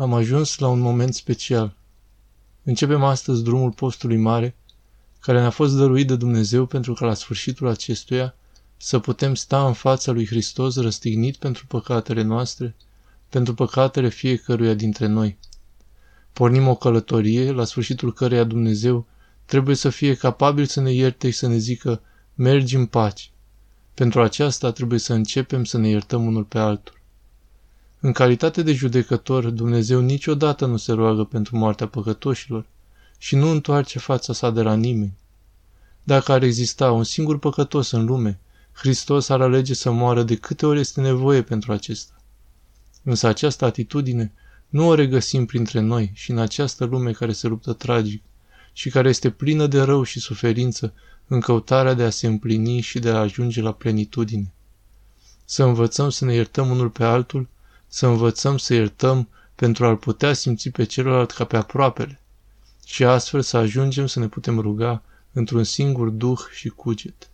Am ajuns la un moment special. Începem astăzi drumul postului mare, care ne-a fost dăruit de Dumnezeu pentru că la sfârșitul acestuia să putem sta în fața lui Hristos răstignit pentru păcatele noastre, pentru păcatele fiecăruia dintre noi. Pornim o călătorie, la sfârșitul căreia Dumnezeu trebuie să fie capabil să ne ierte și să ne zică, mergi în pace. Pentru aceasta trebuie să începem să ne iertăm unul pe altul. În calitate de judecător, Dumnezeu niciodată nu se roagă pentru moartea păcătoșilor și nu întoarce fața sa de la nimeni. Dacă ar exista un singur păcătos în lume, Hristos ar alege să moară de câte ori este nevoie pentru acesta. Însă această atitudine nu o regăsim printre noi și în această lume care se luptă tragic și care este plină de rău și suferință în căutarea de a se împlini și de a ajunge la plenitudine. Să învățăm să ne iertăm unul pe altul, să învățăm să iertăm pentru a-l putea simți pe celălalt ca pe aproapele și astfel să ajungem să ne putem ruga într-un singur duh și cuget.